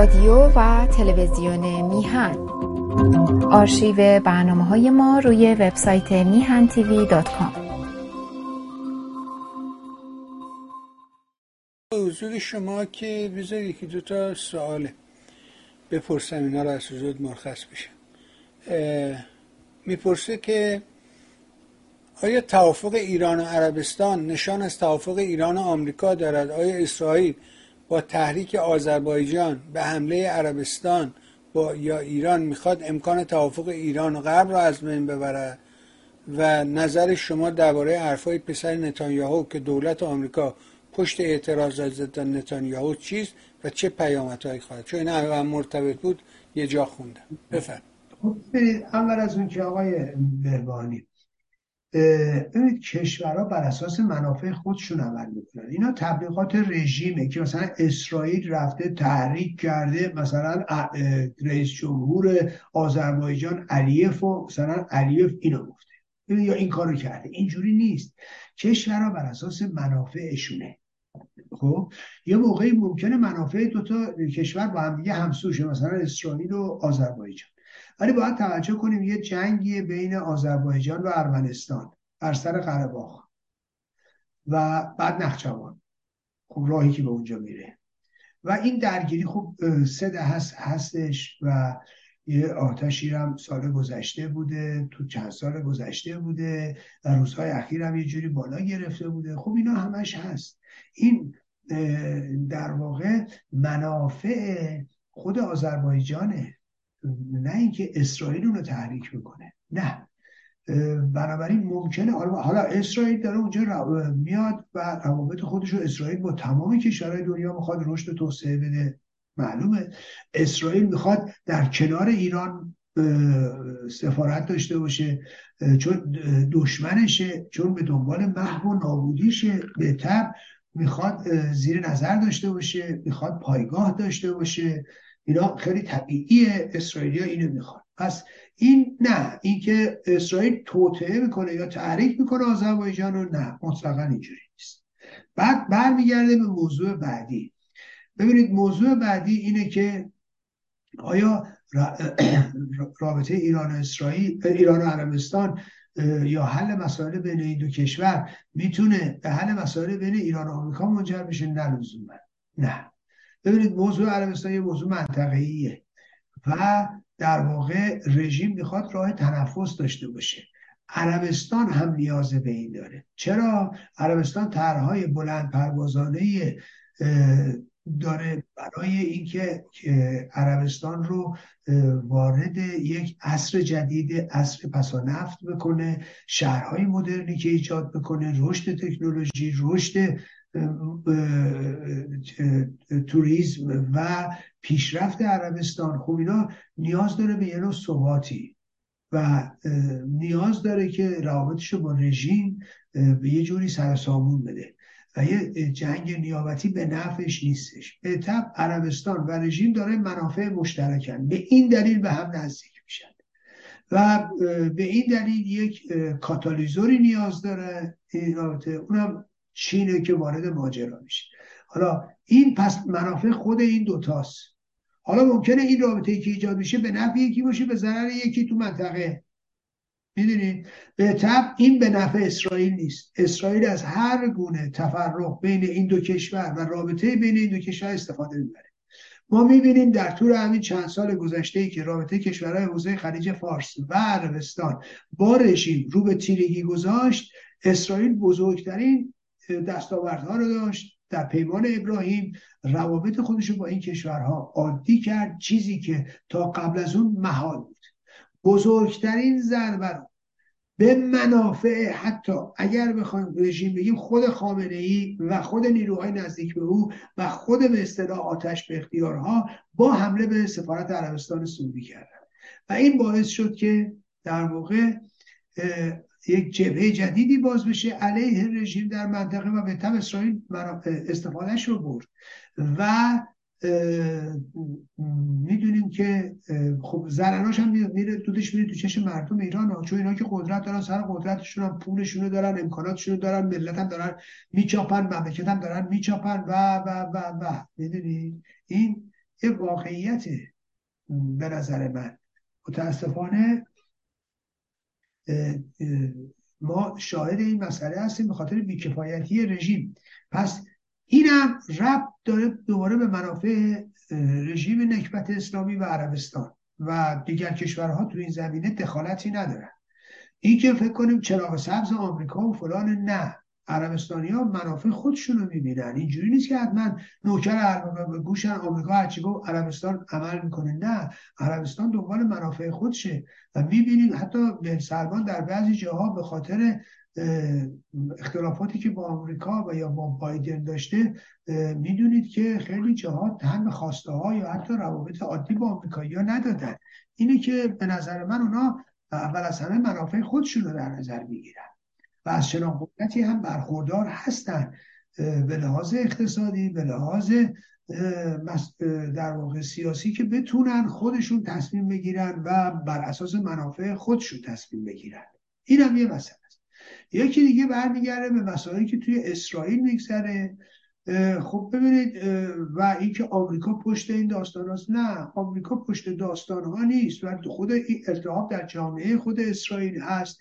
رادیو و تلویزیون میهن. آرشیو برنامه های ما روی وبسایت میهن تیوی دات کام. حضور شما که بذار یکی دو تا بپرسم اینا رو از حضورت مرخص بشم می‌پرسه که آیا توافق ایران و عربستان نشان از توافق ایران و آمریکا دارد؟ آیا اسرائیل با تحریک آذربایجان به حمله عربستان با یا ایران می‌خواد امکان توافق ایران و غرب را از بین ببرد و نظر شما درباره حرفای پسر نتانیاهو که دولت آمریکا پشت اعتراضات ضد نتانیاهو چیست و چه پیامدهایی خواهد چون این هم مرتبط بود یه جا خوندم. بفرم خب اول از اون که آقای بهبانی ببینید کشورها بر اساس منافع خودشون عمل می‌کنن. اینا تبلیغات رژیمه که مثلا اسرائیل رفته تحریک کرده مثلا رئیس جمهور آذربایجان علیف و مثلا علیف اینو گفته. یا این کارو کرده. اینجوری نیست. کشورها بر اساس منافعشونه. خب؟ یه موقعی ممکنه منافع دوتا کشور با هم دیگه همسوشه مثلا اسرائیل و آذربایجان. ولی باید توجه کنیم یه جنگی بین آذربایجان و ارمنستان بر سر قره و بعد نخچوان خب راهی که به اونجا میره. و این درگیری خب سه هست هستش و یه آتشی هم سال گذشته بوده تو چند سال گذشته بوده و روزهای اخیر هم یه جوری بالا گرفته بوده. خب اینا همش هست. این در واقع منافع خود آذربایجانه. نه اینکه اسرائیل اونو تحریک بکنه نه. بنابراین ممکنه حالا اسرائیل داره اونجا میاد و روابط خودش رو اسرائیل با تمام کشورهای دنیا می‌خواد رشد و توسعه بده. معلومه. اسرائیل می‌خواد در کنار ایران سفارت داشته باشه چون دشمنشه چون به دنبال محو و نابودیشه به تب می‌خواد زیر نظر داشته باشه می‌خواد پایگاه داشته باشه. اینا خیلی طبیعیه اسرائیلیا اینو می‌خوان. پس این نه اینکه اسرائیل توطعه می‌کنه یا تحریک می‌کنه آذربایجان رو نه مطلقا اینجوری نیست. بعد برمیگرده به موضوع بعدی. ببینید موضوع بعدی اینه که آیا رابطه ایران و اسرائیل ایران و عربستان یا حل مسائل بین این دو کشور می‌تونه به حل مسائل بین ایران و آمریکا منجر بشه؟ نه نه. ببینید موضوع عربستان یه موضوع منطقه‌ایه و در واقع رژیم می‌خواد راه تنفس داشته باشه. عربستان هم نیاز به این داره. چرا؟ عربستان طرحهای بلند پروازانه داره برای اینکه عربستان رو وارد یک عصر جدید عصر پسا نفت بکنه شهرهای مدرنی که ایجاد بکنه رشد تکنولوژی رشد توریسم و پیشرفت عربستان. خب اینا نیاز داره به یه نوع ثباتی و نیاز داره که روابطش رو با رژیم به یه جوری سرسامون بده. و یه جنگ نیابتی به نفعش نیستش. به طب عربستان و رژیم داره منافع مشترکن. به این دلیل به هم نزدیک میشن. و به این دلیل یک کاتالیزوری نیاز داره. این رابطه. اونم چینه که وارد ماجرا میشه. حالا این پس منافع خود این دوتاست حالا ممکنه این رابطه که ایجاد میشه به نفع یکی باشه به ضرر یکی تو منطقه. می‌دونید به طب این به نفع اسرائیل نیست. اسرائیل از هر گونه تفرق بین این دو کشور و رابطه بین این دو کشور استفاده می‌بره ما می‌بینیم در طول همین چند سال گذشته ای که رابطه کشورهای حوزه خلیج فارس و عربستان با رژیم رو به تیرگی گذاشت اسرائیل بزرگترین دستاوردها رو داشت در پیمان ابراهیم روابط خودش رو با این کشورها عادی کرد چیزی که تا قبل از اون محال بود. بزرگترین ضربه به منافع حتی اگر بخوایم رژیم بگیم خود خامنه ای و خود نیروهای نزدیک به او و خود به اصطلاح آتش به اختیارها با حمله به سفارت عربستان سعودی کردن. و این باعث شد که در واقع یک جبهه جدیدی باز بشه علیه رژیم در منطقه و به تب اسرائیل استفادهش رو برد و می‌دونیم که خب زرناش هم میره دودش میره تو چشم مردم ایران ها. چون اینا که قدرت دارن سر قدرتشون هم پولشون دارن امکاناتشون دارن ملت هم دارن میچاپن مملکت هم دارن میچاپن و و و و. می‌دونی؟ این یه واقعیت به نظر من. متاسفانه ما شاهد این مسئله هستیم به خاطر بیکفایتی رژیم. پس اینم رب داره دوباره به منافع رژیم نکبت اسلامی و عربستان و دیگر کشورها تو این زمینه دخالتی ندارن. این که فکر کنیم چراغ سبز آمریکا و فلان نه. عربستانی ها منافع خودشون رو می‌بینن. اینجوری نیست که حتما نوکر گوشن آمریکا هرچی گفت عربستان عمل می‌کنه. نه عربستان دنبال منافع خودشه و می‌بینیم حتی به سلمان در بعضی جاها به خاطر اختلافاتی که با آمریکا و یا با بایدن داشته می‌دونید که خیلی جاها تن خواسته ها یا حتی روابط عادی با آمریکایی ها ندادن. اینه که به نظر من اونا اول از همه منافع خودشون رو در نظر می‌گیرن. و از چنان قدرتی هم برخوردار هستن به لحاظ اقتصادی به لحاظ در واقع سیاسی که بتونن خودشون تصمیم بگیرن و بر اساس منافع خودشون تصمیم بگیرن. این هم یه مسئله است. یکی دیگه برمیگرده به مسائلی که توی اسرائیل میگذره. خب ببینید و اینکه آمریکا پشت این داستان هست نه آمریکا پشت داستان ها نیست و خود این التحاب در جامعه خود اسرائیل هست.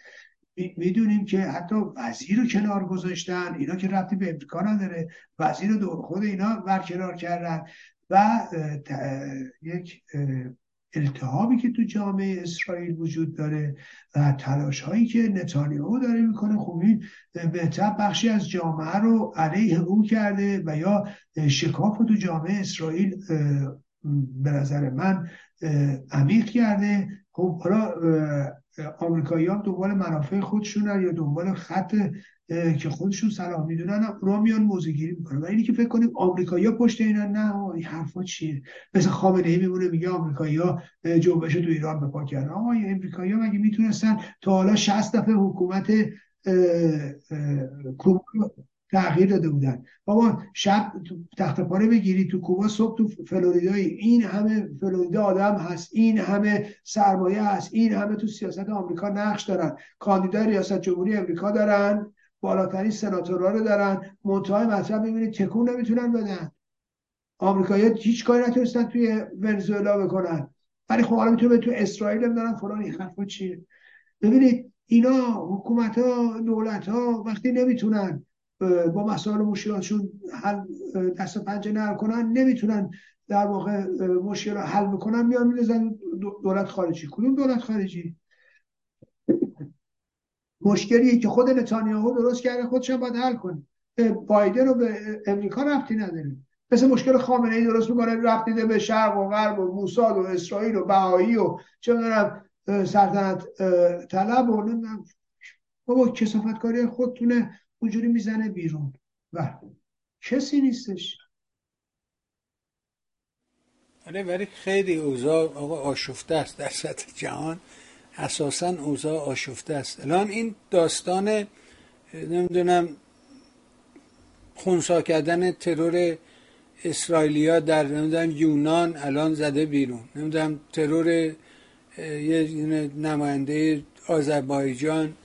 می‌دونیم که حتی وزیر رو کنار گذاشتن اینا که ربطی به امریکا نداره. وزیر رو دور خود اینا برکنار کردن. و یک التهابی که تو جامعه اسرائیل وجود داره و تلاش هایی که نتانیاهو داره می‌کنه خب این بهتر بخشی از جامعه رو علیه او کرده و یا شکاف رو تو جامعه اسرائیل به نظر من عمیق کرده. خب حالا آمریکایی ها دنبال منافع خودشونن یا دنبال خط که خودشون صلاح می‌دونن اونا میان موزگیری می‌کنن. و اینی که فکر کنیم آمریکایی پشت اینا نه این حرفا چیه؟ مثل خامنه ای میمونه میگه آمریکایی جنبش تو ایران بپا کردن. آقا این امریکایی ها مگه می‌تونستن تا حالا 60 دفعه حکومت تغییر داده بودن. بابا شب تخت پاره بگیری تو کوبا صبح تو فلوریدای این همه فلوریدا آدم هست. این همه سرمایه هست. این همه تو سیاست آمریکا نقش دارن. کاندیدای ریاست جمهوری امریکا دارن. بالاترین سناتورها رو دارن. منتهای مطلب می‌بینید تکون نمی‌تونن بدن. آمریکایی‌ها هیچ کاری نتونستن توی ونزوئلا بکنن. ولی خب حالا می‌تونه تو اسرائیل هم دارن. فلان این حرفا چیه؟ ببینید اینا حکومت ها دولت وقتی نمی‌تونن با مسائل مشکلاتشون حل دست پنجه نرم کنن نمی‌تونن در واقع مشکل رو حل بکنن میان میلزن دولت خارجی. کدوم دولت خارجی؟ مشکلیه که خود نتانیاهو درست کرده خودش باید حل کنه. بایدن رو به امریکا رفتی نداره. مثل مشکل خامنه ای درست می‌کنه رفت به شرق و غرب و موساد و اسرائیل و بهایی و چه می‌دونم سلطنت طلب و نمی‌دونم. بابا کسافت کاری خودتونه. اونجوری می‌زنه بیرون. و کسی نیستش. آره ولی خیلی اوضاع آقا آشفته است در سطح جهان. اساسا اوضاع آشفته است. الان این داستان نمی‌دونم خونسا کردن ترور اسرائیلیا در نمی‌دونم یونان الان زده بیرون. نمی‌دونم ترور یه نماینده آذربایجان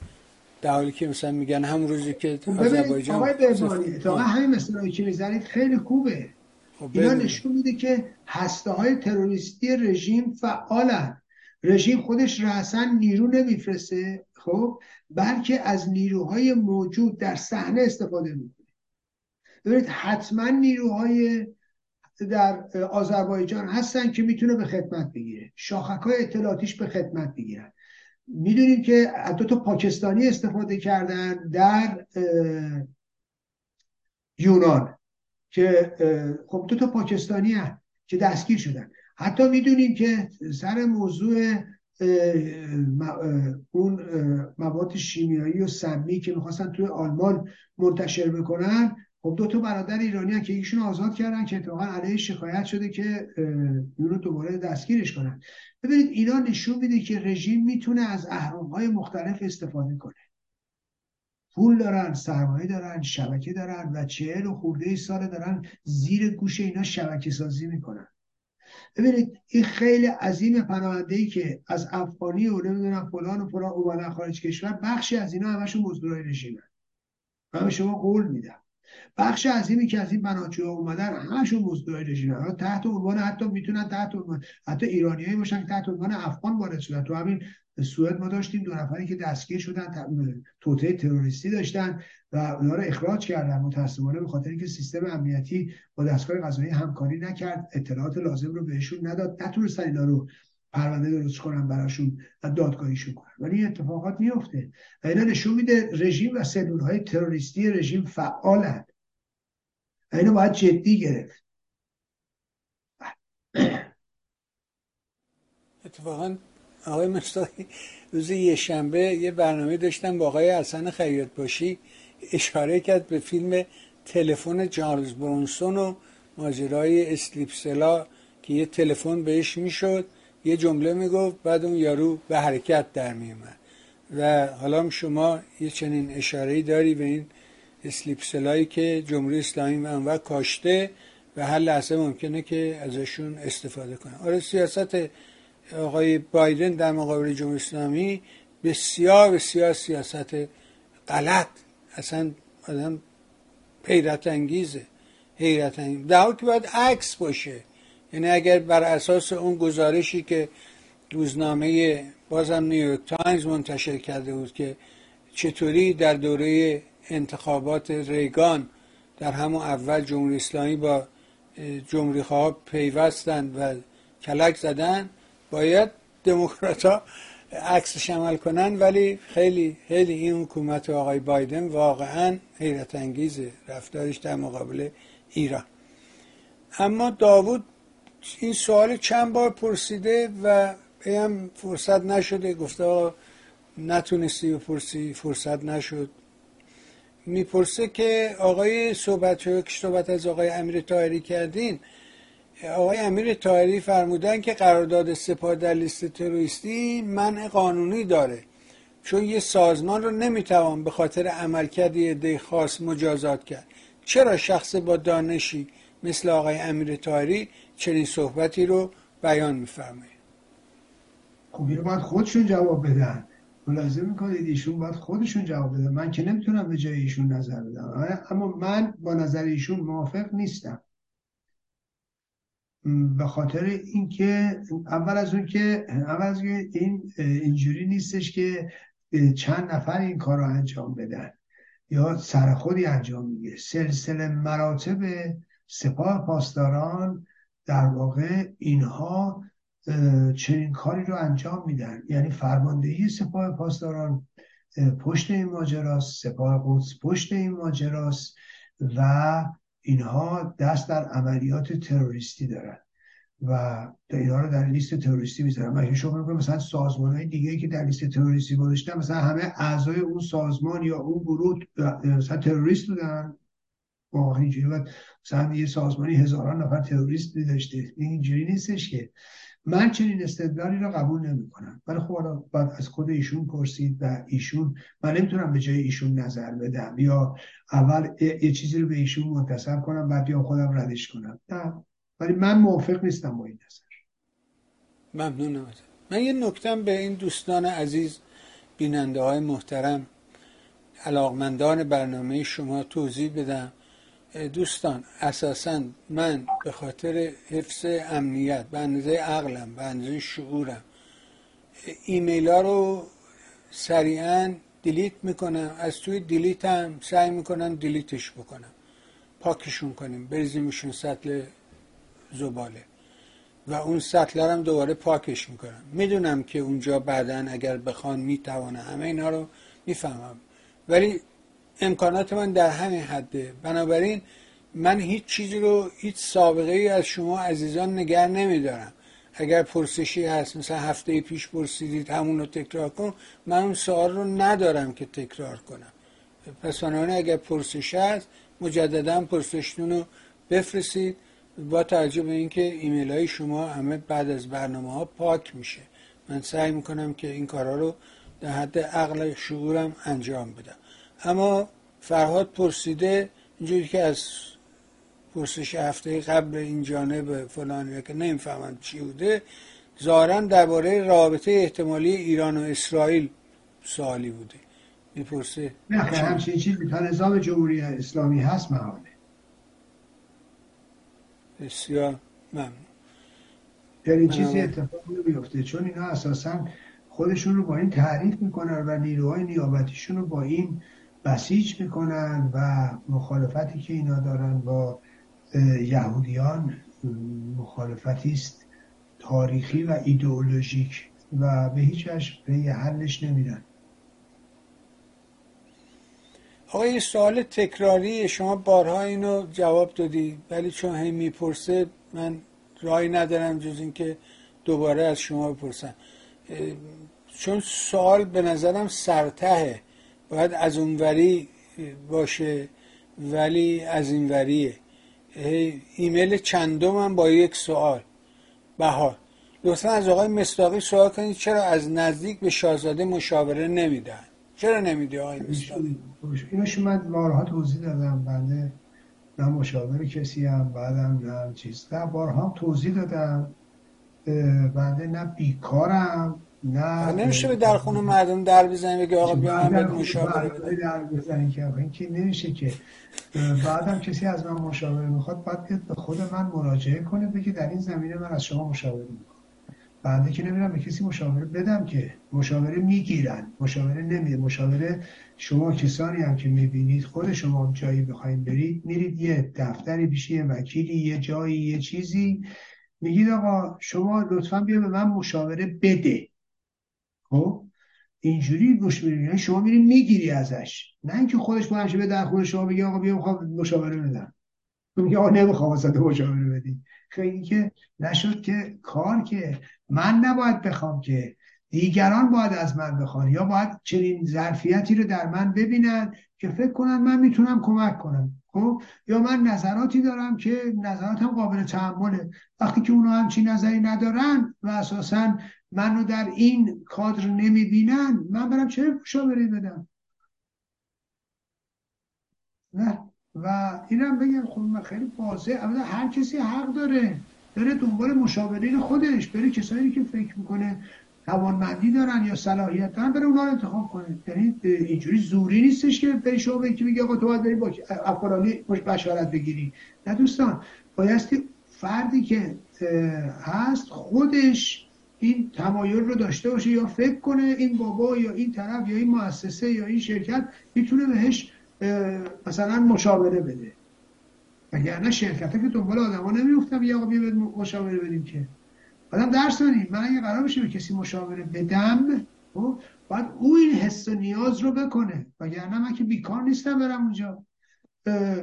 در حالی که مثلا میگن همون روزی که خب آذربایجان آقای برزانی تا همین مثلا که می‌زنید خیلی خوبه. خب اینا نشون میده که هسته های تروریستی رژیم فعالن. رژیم خودش رأسا نیرو نمیفرسته خب؟ بلکه از نیروهای موجود در صحنه استفاده می‌کنه. ببینید حتما نیروهای در آذربایجان هستن که می‌تونه به خدمت بگیره. شاخک های اطلاعاتیش به خدمت بگیرن. می‌دونیم که دو تا پاکستانی استفاده کردن در یونان که خب دو تا پاکستانی هست که دستگیر شدن. حتی می‌دونیم که سر موضوع اون مواد شیمیایی و سمی که می‌خواستن توی آلمان منتشر بکنن خب دو تا برادر ایرانی که ایشون آزاد کردن که اتفاقا علیه شکایت شده که اون رو دوباره دستگیرش کنن. ببینید اینا نشون میده که رژیم می‌تونه از های مختلف استفاده کنه. پول دارن سرمایه دارن شبکه دارن و چهل و خورده سال دارن زیر گوش اینا شبکه سازی می‌کنن. ببینید این خیلی عظیم پناهنده ای که از افغانی و نمی‌دونم فلان و فلان اومدن خارج کشور بخشی از اینا همشون مزدورای رژیمن. من به شما قول میدم. بخش عظیمی که از این ها اومدن همشون مزدوی رژیم. تحت عنوان حتی می‌تونن تحت عنوان حتی ایرانیایی باشن که تحت عنوان افغان وارد شدن. تو همین سوئد ما داشتیم دو نفری که دستگیر شدن توطئه تروریستی داشتن و اونا رو اخراج کردن. متاسفانه به خاطر اینکه سیستم امنیتی با دستگاه قضایی همکاری نکرد اطلاعات لازم رو بهشون نداد. نتونستن اینا رو پرونده درست کنن براشون و دادگاهیشون کنن ولی این اتفاقات میفته و اینا نشون میده رژیم و سلول های تروریستی رژیم فعالند و اینو باید جدی گرفت. اتفاقا آقای مصطفی روز یه شنبه یه برنامه داشتم با آقای حسن خیاط باشی اشاره کرد به فیلم تلفن چارلز برونسون و ماجرای اسلیپسلا که یه تلفن بهش می‌شد. یه جمله می‌گفت بعد اون یارو به حرکت در میومد و حالا شما یه چنین اشاره داری به این اسلیپسلایی که جمهوری اسلامی و کاشته و هر لحظه ممکنه که ازشون استفاده کنه. آره سیاست آقای بایدن در مقابل جمهوری اسلامی بسیار بسیار سیاست غلط. اصلا آدم حیرت انگیزه حیرت انگیزه در که باید عکس باشه. یعنی اگر بر اساس اون گزارشی که روزنامه بازم نیویورک تایمز منتشر کرده بود که چطوری در دوره انتخابات ریگان در همون اول جمهوری اسلامی با جمهوری خواه پیوستند و کلک زدن باید دموکرات ها عکسش عمل کنن ولی خیلی خیلی این حکومت آقای بایدن واقعا حیرت انگیزه رفتارش در مقابل ایران. اما داوود این سوال چند بار پرسیده و هم فرصت نشده. گفته آقا نتونستی بپرسی فرصت نشد. می‌پرسه که آقای صحبت که صحبت از آقای امیر تاهری کردین. آقای امیر تاهری فرمودن که قرارداد سپاه در لیست تروریستی منع قانونی داره. چون یه سازمان رو نمی‌توان به خاطر عملکرد یه خاص مجازات کرد. چرا شخص با دانشی مثل آقای امیر تاهری چنین صحبتی رو بیان میفرمایید. خب اینو باید خودشون جواب بدن. ملاحظه می‌کنید ایشون باید خودشون جواب بدن. من که نمی‌تونم به جای ایشون نظر بدم. اما من با نظر ایشون موافق نیستم. به خاطر اینکه اول از اون که اول از این اینجوری نیستش که چند نفر این کار رو انجام بدن. یا سر خودی انجام میگه سلسله مراتب سپاه پاسداران در واقع اینها چنین کاری رو انجام میدن. یعنی فرماندهی سپاه پاسداران پشت این ماجراست سپاه قدس پشت این ماجراست و اینها دست در عملیات تروریستی دارن و اینها رو در لیست تروریستی می‌ذارن. من شما رو مثلا سازمان های دیگه که در لیست تروریستی گذاشتن مثلا همه اعضای اون سازمان یا اون گروه مثلا تروریست بودن. واقعا اینجوری مثلا یه سازمانی هزاران نفر تروریست داشته. اینجوری نیستش که. من چنین استدلالی رو قبول نمی کنم ولی خب بعد از خود ایشون پرسید و ایشون من نمی‌تونم به جای ایشون نظر بدم. یا اول یه چیزی رو به ایشون منتصب کنم بعد یا خودم ردش کنم. نه. ولی من موافق نیستم با این نظر. ممنونم. من یه نکتم به این دوستان عزیز بیننده های محترم علاقمندان برنامه شما توضیح بدم. دوستان اساسا من به خاطر حفظ امنیت به اندازه عقلم به اندازه شعورم ایمیل ها رو سریعا delete می‌کنم. از توی delete هم سعی می‌کنم delete ش بکنم. پاکشون کنیم بریزیمشون سطل زباله. و اون سطل هم دوباره پاکش می‌کنم. می‌دونم که اونجا بعدا اگر بخوان می‌توانن همه اینا رو می‌فهمم. ولی امکانات من در همین حده. بنابراین من هیچ چیزی رو هیچ سابقه ای از شما عزیزان نگر نمیدارم. اگر پرسشی هست مثلا هفته پیش پرسیدید همون رو تکرار کن من اون سوال رو ندارم که تکرار کنم. پس بنابراین اگر پرسش هست مجددا پرسشتون رو بفرستید با توجه به اینکه ایمیل های شما همه بعد از برنامه ها پاک میشه. من سعی می‌کنم که این کارها رو در حد عقل شعورم انجام بدم. اما فرهاد پرسیده اینجوری که از پرسش هفته قبل این جانب فلانی که نمی‌فهمم چی بوده ظاهرا درباره رابطه احتمالی ایران و اسرائیل سوالی بوده. می‌پرسه. نه همچین چیزی تا نظام جمهوری اسلامی هست محاله بسیار ممنون. در این چیزی اتفاق نمیفته چون اینا اساسا خودشون رو با این تعریف می‌کنن و نیروهای نیابتیشون رو با این بسیج می‌کنن و مخالفتی که اینا دارن با یهودیان مخالفتی است تاریخی و ایدئولوژیک و به هیچ وجه به حلش نمیدن آقا یه سوال تکراری شما بارها اینو جواب دادی ولی چون هی می‌پرسه من رای ندارم جز اینکه دوباره از شما بپرسم. چون سوال به نظرم سرتهه. باید از اونوری باشه ولی از اینوریه ایمیل چندم هم با یک سوال. بهار لطفا از آقای مصداقی سوال کنید چرا از نزدیک به شاهزاده مشاوره نمیدن؟ چرا نمیده آقای مصداقی؟ اینو من بارها توضیح دادم بنده نه مشاور کسی هم بعدم نه چیز. نه بارها توضیح دادم. بنده نه بیکارم. نه نمیشه به در خونه مردم در بزنی بگه آقا بیا من مشاوره بده در بزنی که این که نمیشه که. بعدم کسی از من مشاوره می‌خواد باید به خود من مراجعه کنه بگه در این زمینه من از شما مشاوره می‌خوام بعد که نمیرم به کسی مشاوره بدم که. مشاوره می‌گیرن. مشاوره نمیده. مشاوره شما کسانی هم که می‌بینید خود شما جایی بخواید برید میرید یه دفتری پیش یه وکیلی یه جایی یه چیزی. میگید آقا شما لطفا بیا به من مشاوره بده. خب؟ اینجوری گوش میرین یعنی شما میری می‌گیری ازش. نه اینکه خودش بلند به در خونه شما بگه آقا بیا می‌خوام مشاوره بدم. میگه آقا نمی‌خوام واسه مشاوره بدی خیلی که نشد که کار که من نباید بخوام که دیگران باید از من بخوان یا باید چنین ظرفیتی رو در من ببینن که فکر کنن من می‌تونم کمک کنم خب؟ یا من نظراتی دارم که نظراتم قابل تحمله. وقتی که اونا همچین نظری ندارن و اساسا منو در این کادر نمی‌بینن من برم چه مشاوره بدم؟ نه؟ و اینم بگم خب خیلی واضح هر کسی حق داره بره دنبال مشاورین خودش بره کسایی که فکر می‌کنه توانمندی دارن یا صلاحیت دارن بره اونا رو انتخاب کنه یعنی اینجوری زوری نیستش که بری شما بگی که آقا تو باید بری با افغانی بشارت بگیری. نه دوستان بایستی فردی که هست خودش این تمایل رو داشته باشه یا فکر کنه این بابا یا این طرف یا این مؤسسه یا این شرکت می‌تونه بهش مثلا مشاوره بده. نه شرکت که دنبال آدم ها نمیفتم یا آقا بیا مشاوره بدیم که. آدم درس داریم من اگه قرار بشه به کسی مشاوره بدم خب، باید او این حس و نیاز رو بکنه. وگرنه من که بیکار نیستم برم اونجا.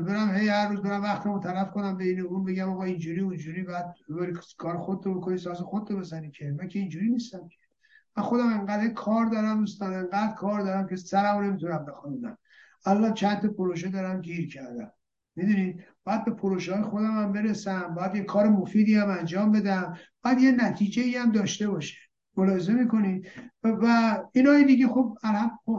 برم هی هر روز برم وقتمو طرف کنم بین اون بگم آقا اینجوری اونجوری بعد کار خودتو بکنی ساز خودتو بزنی که. من که اینجوری نیستم که. من خودم انقدر کار دارم دوستان انقدر کار دارم که سرم نمی‌تونم بخونم الان چند پروژه دارم گیر کردم. می‌دونید باید به پروژه های خودم هم برسم باید یه کار مفیدی هم انجام بدم باید یه نتیجه ای هم داشته باشه. ملاحظه می‌کنید؟ و اینای دیگه خب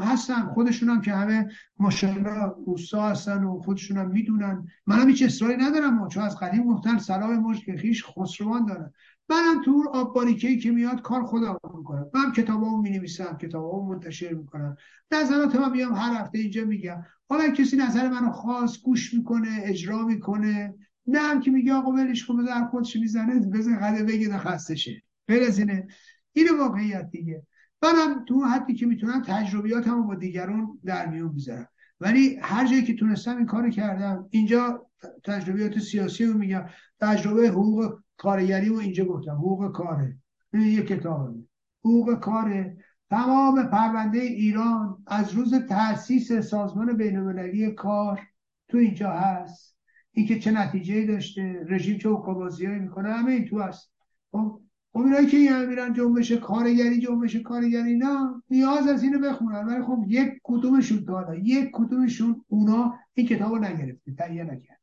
هستن خودشون هم که همه ماشاءالله اوستا هستن و خودشون هم می‌دونن منم هیچ اصراری ندارم چون از قدیم گفتن سلام مشک خیش خسروان دارن منم تو آب باریکه که میاد کار خودم می‌کنم. من کتابامو می‌نویسم کتابامو منتشر می‌کنم. نظرات من میام هر هفته اینجا میگم. حالا کسی نظر منو خاص گوش می‌کنه اجرا می‌کنه نه هم که میگه آقا ولش کن بذار خودش می‌زنه بزن قده بگه خسته شه. غیر از اینه. این واقعیت دیگه. منم تو حدی که می‌تونم تجربیاتمو با دیگران در میون بذارم ولی هر جایی که تونستم این کارو کردم اینجا تجربیات سیاسی رو میگم تجربه حقوق کارگری و اینجا گفتم حقوق کاره. این یه کتاب حقوق کاره. تمام پرونده ایران از روز تاسیس سازمان بینالمللی کار تو اینجا هست. اینکه چه نتیجه داشته رژیم چه حقوقبازی می‌کنه همه این تو هست. خب خب اینایی که این میرن جنبش کارگری جنبش کارگری نه نیاز از اینو بخونن. ولی خب یک کدومشون دادا یک کدومشون اونا این کتابو نگرفته تهیه نکرد.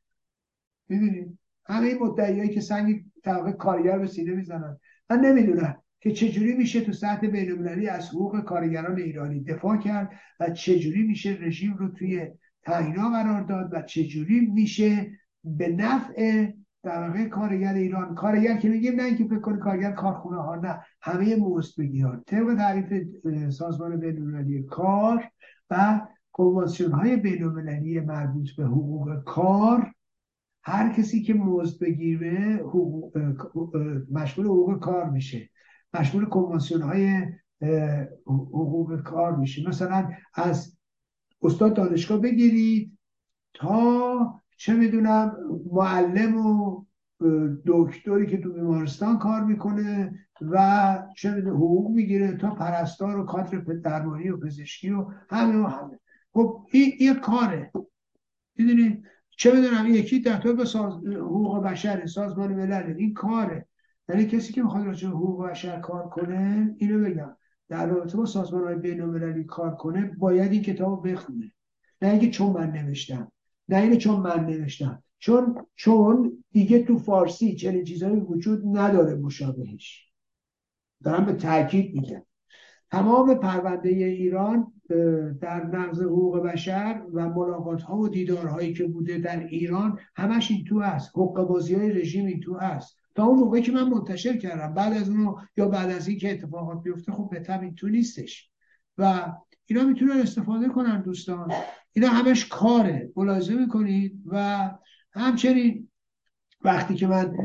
می‌دونید همه این مدعیایی که سنگ طبقه کارگر به سینه می‌زنن. من نمی‌دونم. که چجوری میشه تو سطح بینالمللی از حقوق کارگران ایرانی دفاع کرد و چجوری میشه رژیم رو توی تعیینا قرار داد و چجوری میشه به نفع طبقه کارگر ایران کارگر که میگیم نه اینکه فکر کنی کارگر کارخونه ها نه همه مزد بگیرن طبق تعریف سازمان بینالمللی کار و کنوانسیون های بینالمللی مربوط به حقوق کار هر کسی که مزد بگیره مشمول حقوق کار میشه. مشمول کنوانسیون های حقوق کار میشه مثلا از استاد دانشگاه بگیرید تا چه می‌دونم معلم و دکتری که تو بیمارستان کار می‌کنه و چه حقوق می‌گیره تا پرستار و کادر درمانی و پزشکی و همه و همه. خب این یه کاره. می‌دونید چه می‌دونم؟ یکی در به ساز... حقوق بشر سازمان ملل این کاره. یعنی کسی که می‌خواد راجع حقوق بشر کار کنه اینو بگم. در رابطه با سازمان های بین کار کنه باید این کتاب بخونه. نه اینکه چون من نوشتم. نه اینه چون من نوشتم. چون چون دیگه تو فارسی چنین چیزهایی وجود نداره مشابهش. دارم به تاکید میگم. تمام پرونده ایران در نقض حقوق بشر و ملاقات ها و دیدارهایی که بوده در ایران همش این تو هست. حقوق بازی های رژیم این تو هست. اون موقعی که من منتشر کردم بعد از اونو یا بعد از اینکه اتفاقات بیفته خب به این تو نیستش. و اینا می‌تونن استفاده کنن دوستان. اینا همش کاره. ملاحظه می‌کنید و همچنین وقتی که من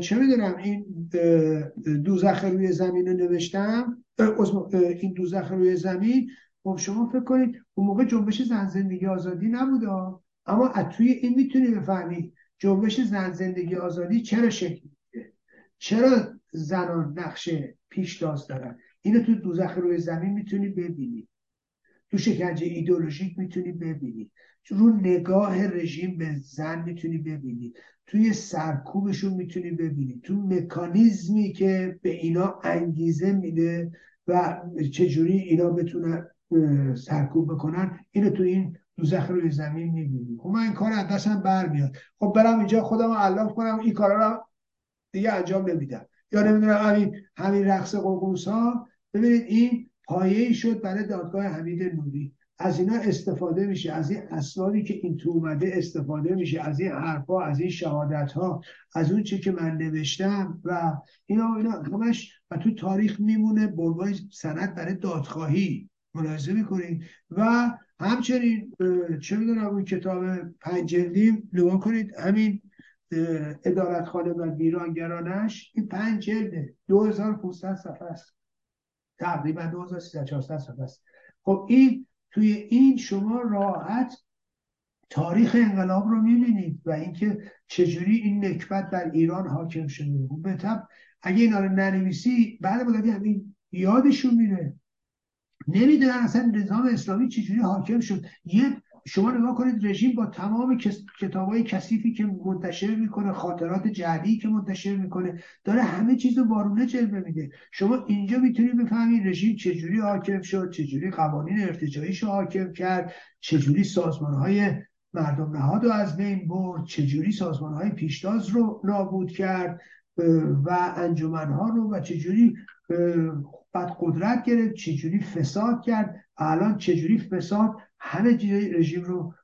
چه می‌دونم این دوزخ روی زمین رو نوشتم این دوزخ روی زمین خب شما فکر کنید اون موقع جنبش زن زندگی آزادی نبوده اما از توی این می‌تونی بفهمید جنبش زن زندگی آزادی چرا شکل چرا زنان نقش پیشتاز دارن؟ اینو تو دوزخ روی زمین می‌تونی ببینید تو شکنجه ایدولوژیک می‌تونی ببینی. رو نگاه رژیم به زن می‌تونی ببینی. توی سرکوبشون می‌تونی ببینی. تو مکانیزمی که به اینا انگیزه میده و چجوری اینا بتونن سرکوب بکنن اینو تو این دوزخ روی زمین می‌بینی. خب من این کار از دستم برمیاد. خب برم اینجا خودم رو علاف کنم این کارا رو دیگه انجام نمیدم. یا نمی‌دونم همین همین رقص قرقوس ها ببینید این پایه شد برای دادگاه حمید نوری. از اینا استفاده میشه از این اسنادی که این تو اومده استفاده میشه از این حرفا از این شهادت ها از اون چی که من نوشتم و اینا اینا همش و تو تاریخ میمونه به سند برای دادخواهی ملاحظه می‌کنید و همچنین چه می‌دونم اون کتاب پنجلدیم نگاه کنید همین ادارتخانه و ویرانگرانش این پنج جلده. 2500 صفحه است. تقریبا 2300 صفحه است. خب این توی این شما راحت تاریخ انقلاب رو می‌بینید و اینکه چجوری این نکبت بر ایران حاکم شده. خب به طب اگه اینا رو ننویسی بعد مدتی همین یادشون میره. نمی‌دونن اصلا نظام اسلامی چجوری حاکم شد. یه شما نگاه کنید رژیم با تمام کتاب های کثیفی که منتشر می‌کنه خاطرات جعلی که منتشر می‌کنه داره همه چیز رو بارونه جلوه میده. شما اینجا می‌تونید بفهمید رژیم چجوری حاکم شد چجوری قوانین ارتجاعیش رو حاکم کرد چجوری سازمان های مردم نهاد رو از بین برد چجوری سازمان های پیشتاز رو نابود کرد و انجمنها رو و چجوری بعد قدرت گرفت چجوری فساد کرد الان چجوری فساد همه چیز رژیم رو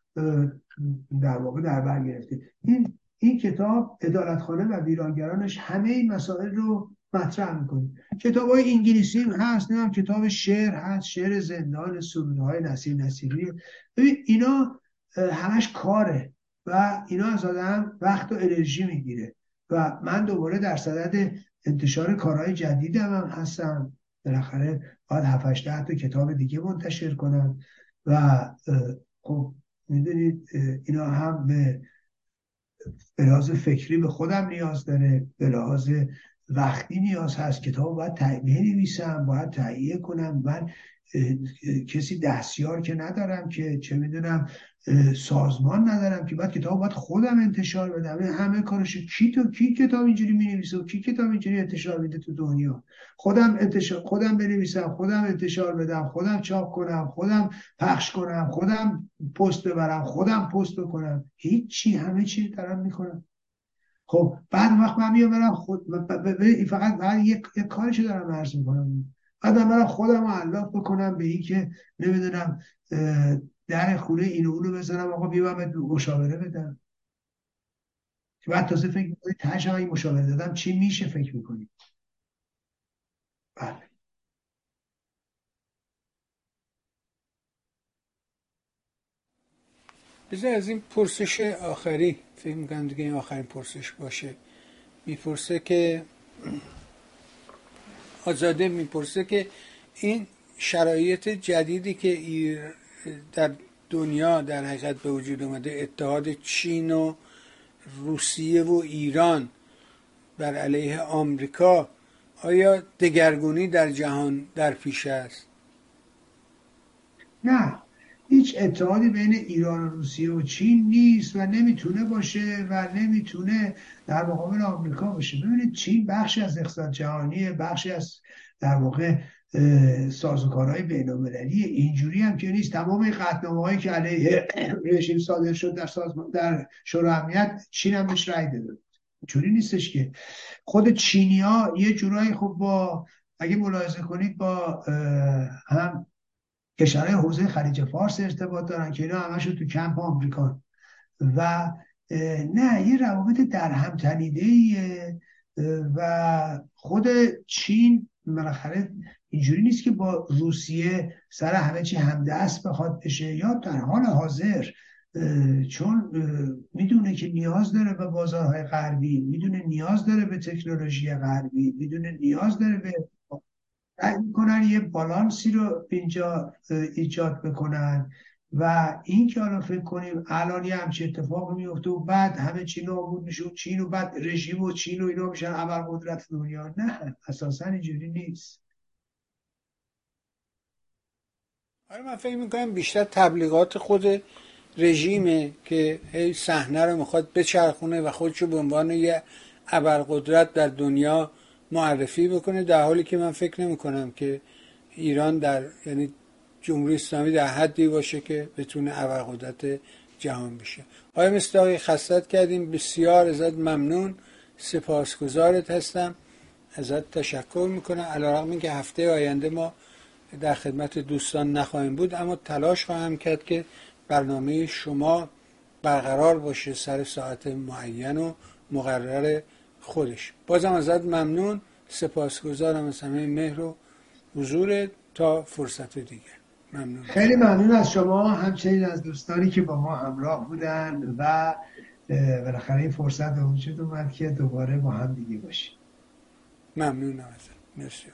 در واقع در بر گرفته. این این کتاب ادالتخانه و ویرانگرانش همه این مسائل رو مطرح می‌کنه. کتاب های انگلیسی هست نه کتاب شعر هست شعر زندان های نصیر نصیری. ببین اینا همش کاره و اینا از آدم وقت و انرژی می‌گیره و من دوباره در صدد انتشار کارهای جدیدم هم هستم. بالاخره باید 7 تا کتاب دیگه منتشر کنم. و خب می‌دونید اینا هم به به لحاظ فکری به خودم نیاز داره به لحاظ وقتی نیاز هست کتاب باید نویسم باید تهیه کنم من کسی دستیار که ندارم که چه می‌دونم سازمان ندارم که بعد کتاب باید خودم انتشار بدم. همه کارش کی تو کی کتاب اینجوری می نویسه و کی کتاب اینجوری انتشار میده تو دنیا؟ خودم انتشار خودم بنویسم خودم انتشار بدم خودم چاپ کنم خودم پخش کنم خودم پست ببرم خودم پست بکنم. هیچی همه چی دارم می‌کنم. خب بعد وقت من میام خود فقط بعد یک, یک کارشو دارم عرض می‌کنم. بعد من خودم رو بکنم به این که نمی‌دونم در خونه این اونو بزنم آقا بیام مشاوره بدم. بعد تازه فکر می‌کنید تجا این مشاوره دادم چی میشه فکر می‌کنید بله. بذار از این پرسش آخری فکر می‌کنم دیگه این آخرین پرسش باشه. می‌پرسه که آزاده می‌پرسه که این شرایط جدیدی که در دنیا در حقیقت به وجود اومده اتحاد چین و روسیه و ایران بر علیه آمریکا آیا دگرگونی در جهان در پیش است؟ نه هیچ اتحادی بین ایران و روسیه و چین نیست و نمی‌تونه باشه و نمی‌تونه در مقابل آمریکا باشه. ببینید چین بخشی از اقتصاد جهانی بخشی از در واقع سازوکارهای بین المللی اینجوری هم که نیست. تمام قطنامه هایی که علیه رژیم صادر شد در سازمان در شورای امنیت چین هم بهش رأی داده اینجوری نیستش که. خود چینیا یه جورایی خب با اگه ملاحظه کنید با هم کشورهای حوزه خلیج فارس ارتباط دارن که اینا همشون تو کمپ آمریکان. و نه یه روابط در هم و خود چین بالاخره اینجوری نیست که با روسیه سر همه چی همدست بخواد بشه یا در حال حاضر چون می‌دونه که نیاز داره به بازارهای غربی می‌دونه نیاز داره به تکنولوژی غربی می‌دونه نیاز داره به سعی می‌کنن یه بالانسی رو اینجا ایجاد بکنن. و این که حالا فکر کنیم الان یه همچه اتفاق میفته و بعد همه چی نابود میشه و چین و بعد رژیم و چین و اینا میشن اول قدرت دنیا. نه اساسا اینجوری نیست. آره من فکر می‌کنم بیشتر تبلیغات خود رژیمه که هی صحنه رو می‌خواد بچرخونه و خودشو به عنوان یه ابرقدرت در دنیا معرفی بکنه در حالی که من فکر نمی کنم که ایران در یعنی جمهوری اسلامی در حدی باشه که بتونه ابرقدرت جهان بشه. آیا مستاقی خستت کردیم. بسیار ازت ممنون. سپاسگزارت هستم. ازت تشکر می‌کنم. علیرغم اینکه هفته آینده ما در خدمت دوستان نخواهیم بود اما تلاش خواهم کرد که برنامه شما برقرار باشه سر ساعت معین و مقرر خودش. بازم ازت ممنون. سپاسگزارم از همه مهر و حضور تا فرصت دیگه ممنون. خیلی ممنون از شما. همچنین از دوستانی که با ما همراه بودن و بالاخره این فرصت به وجود اومد که دوباره با هم دیگه باشیم. ممنونم ازت. مرسی.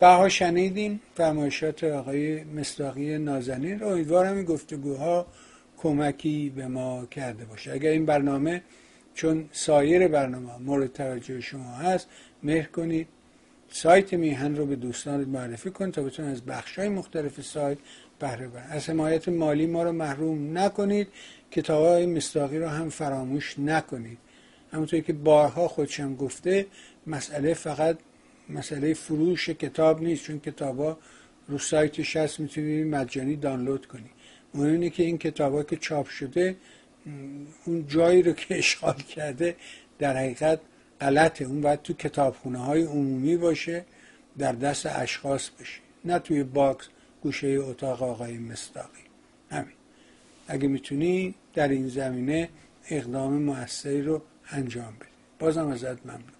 بها شنیدیم فرمایشات آقای مصداقی نازنین. رو امیدوارم این گفتگوها کمکی به ما کرده باشه. اگر این برنامه چون سایر برنامه مورد توجه شما هست مهر کنید. سایت میهن رو به دوستان معرفی کنید تا بتونید از بخش های مختلف سایت بهره برن از حمایت مالی ما رو محروم نکنید کتاب های مصداقی رو هم فراموش نکنید. همونطوری که بارها خودشم گفته مسئله فقط مسئله فروش کتاب نیست چون کتابا رو سایتش هست می‌تونید مجانی دانلود کنی. مهم اینه که این کتابا که چاپ شده اون جایی رو که اشغال کرده در حقیقت غلطه اون باید تو کتابخونه های عمومی باشه در دست اشخاص باشه. نه توی box گوشه اتاق آقای مصداقی همین. اگه می‌تونی در این زمینه اقدام موثری رو انجام بدی. بازم ازت ممنون.